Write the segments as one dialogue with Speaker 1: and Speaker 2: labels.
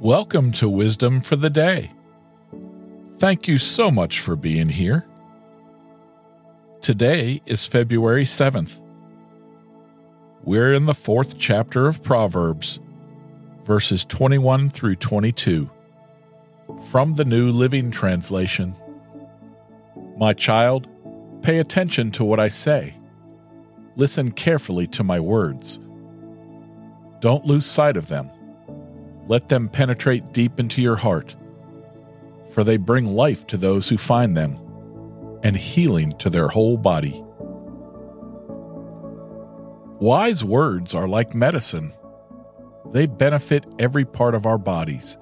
Speaker 1: Welcome to Wisdom for the Day. Thank you so much for being here. Today is February 7th. We're in the fourth chapter of Proverbs, verses 21 through 22, from the New Living Translation. My child, pay attention to what I say. Listen carefully to my words. Don't lose sight of them. Let them penetrate deep into your heart, for they bring life to those who find them and healing to their whole body. Wise words are like medicine, they benefit every part of our bodies.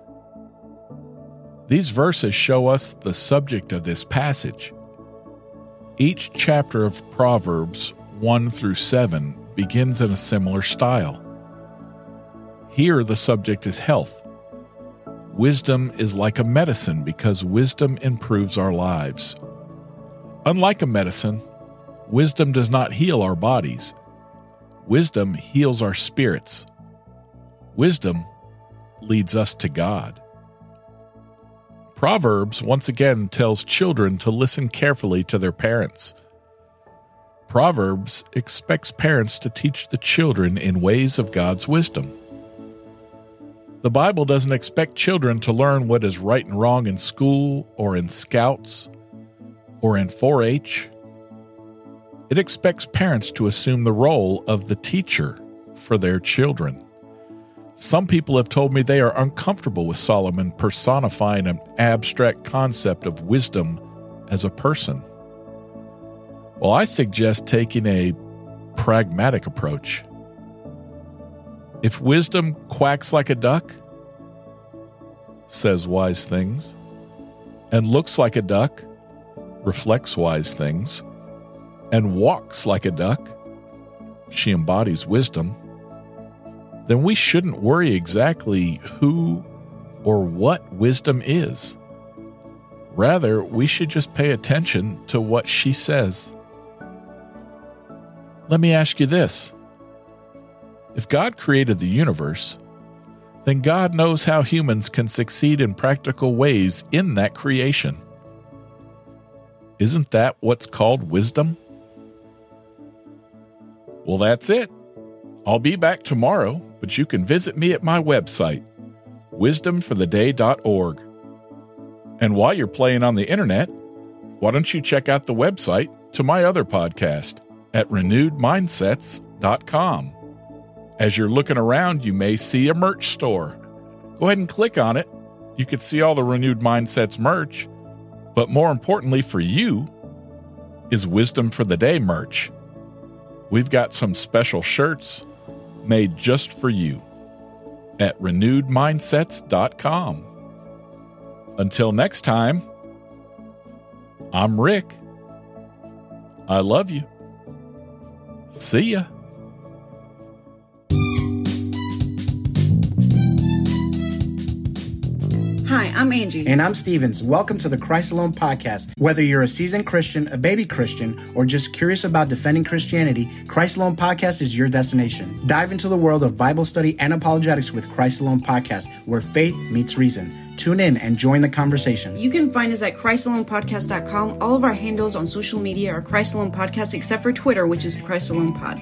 Speaker 1: These verses show us the subject of this passage. Each chapter of Proverbs 1 through 7 begins in a similar style. Here, the subject is health. Wisdom is like a medicine because wisdom improves our lives. Unlike a medicine, wisdom does not heal our bodies. Wisdom heals our spirits. Wisdom leads us to God. Proverbs once again tells children to listen carefully to their parents. Proverbs expects parents to teach the children in ways of God's wisdom. The Bible doesn't expect children to learn what is right and wrong in school or in scouts or in 4 H. It expects parents to assume the role of the teacher for their children. Some people have told me they are uncomfortable with Solomon personifying an abstract concept of wisdom as a person. Well, I suggest taking a pragmatic approach. If wisdom quacks like a duck, says wise things, and looks like a duck, reflects wise things, and walks like a duck, she embodies wisdom, then we shouldn't worry exactly who or what wisdom is. Rather, we should just pay attention to what she says. Let me ask you this if God created the universe, then God knows how humans can succeed in practical ways in that creation. Isn't that what's called wisdom? Well, that's it. I'll be back tomorrow, but you can visit me at my website, wisdomfortheday.org. And while you're playing on the internet, why don't you check out the website to my other podcast at renewedmindsets.com. As you're looking around, you may see a merch store. Go ahead and click on it. You can see all the Renewed Mindsets merch. But more importantly for you is Wisdom for the Day merch. We've got some special shirts made just for you at renewedmindsets.com. Until next time, I'm Rick. I love you. See ya.
Speaker 2: Hi, I'm Angie.
Speaker 3: And I'm Stevens. Welcome to the Christ Alone podcast. Whether you're a seasoned Christian, a baby Christian, or just curious about defending Christianity, Christ Alone podcast is your destination. Dive into the world of Bible study and apologetics with Christ Alone podcast, where faith meets reason. Tune in and join the conversation.
Speaker 2: You can find us at ChristAlonePodcast.com. All of our handles on social media are Christ Alone Podcast, except for Twitter, which is Christ Alone Pod.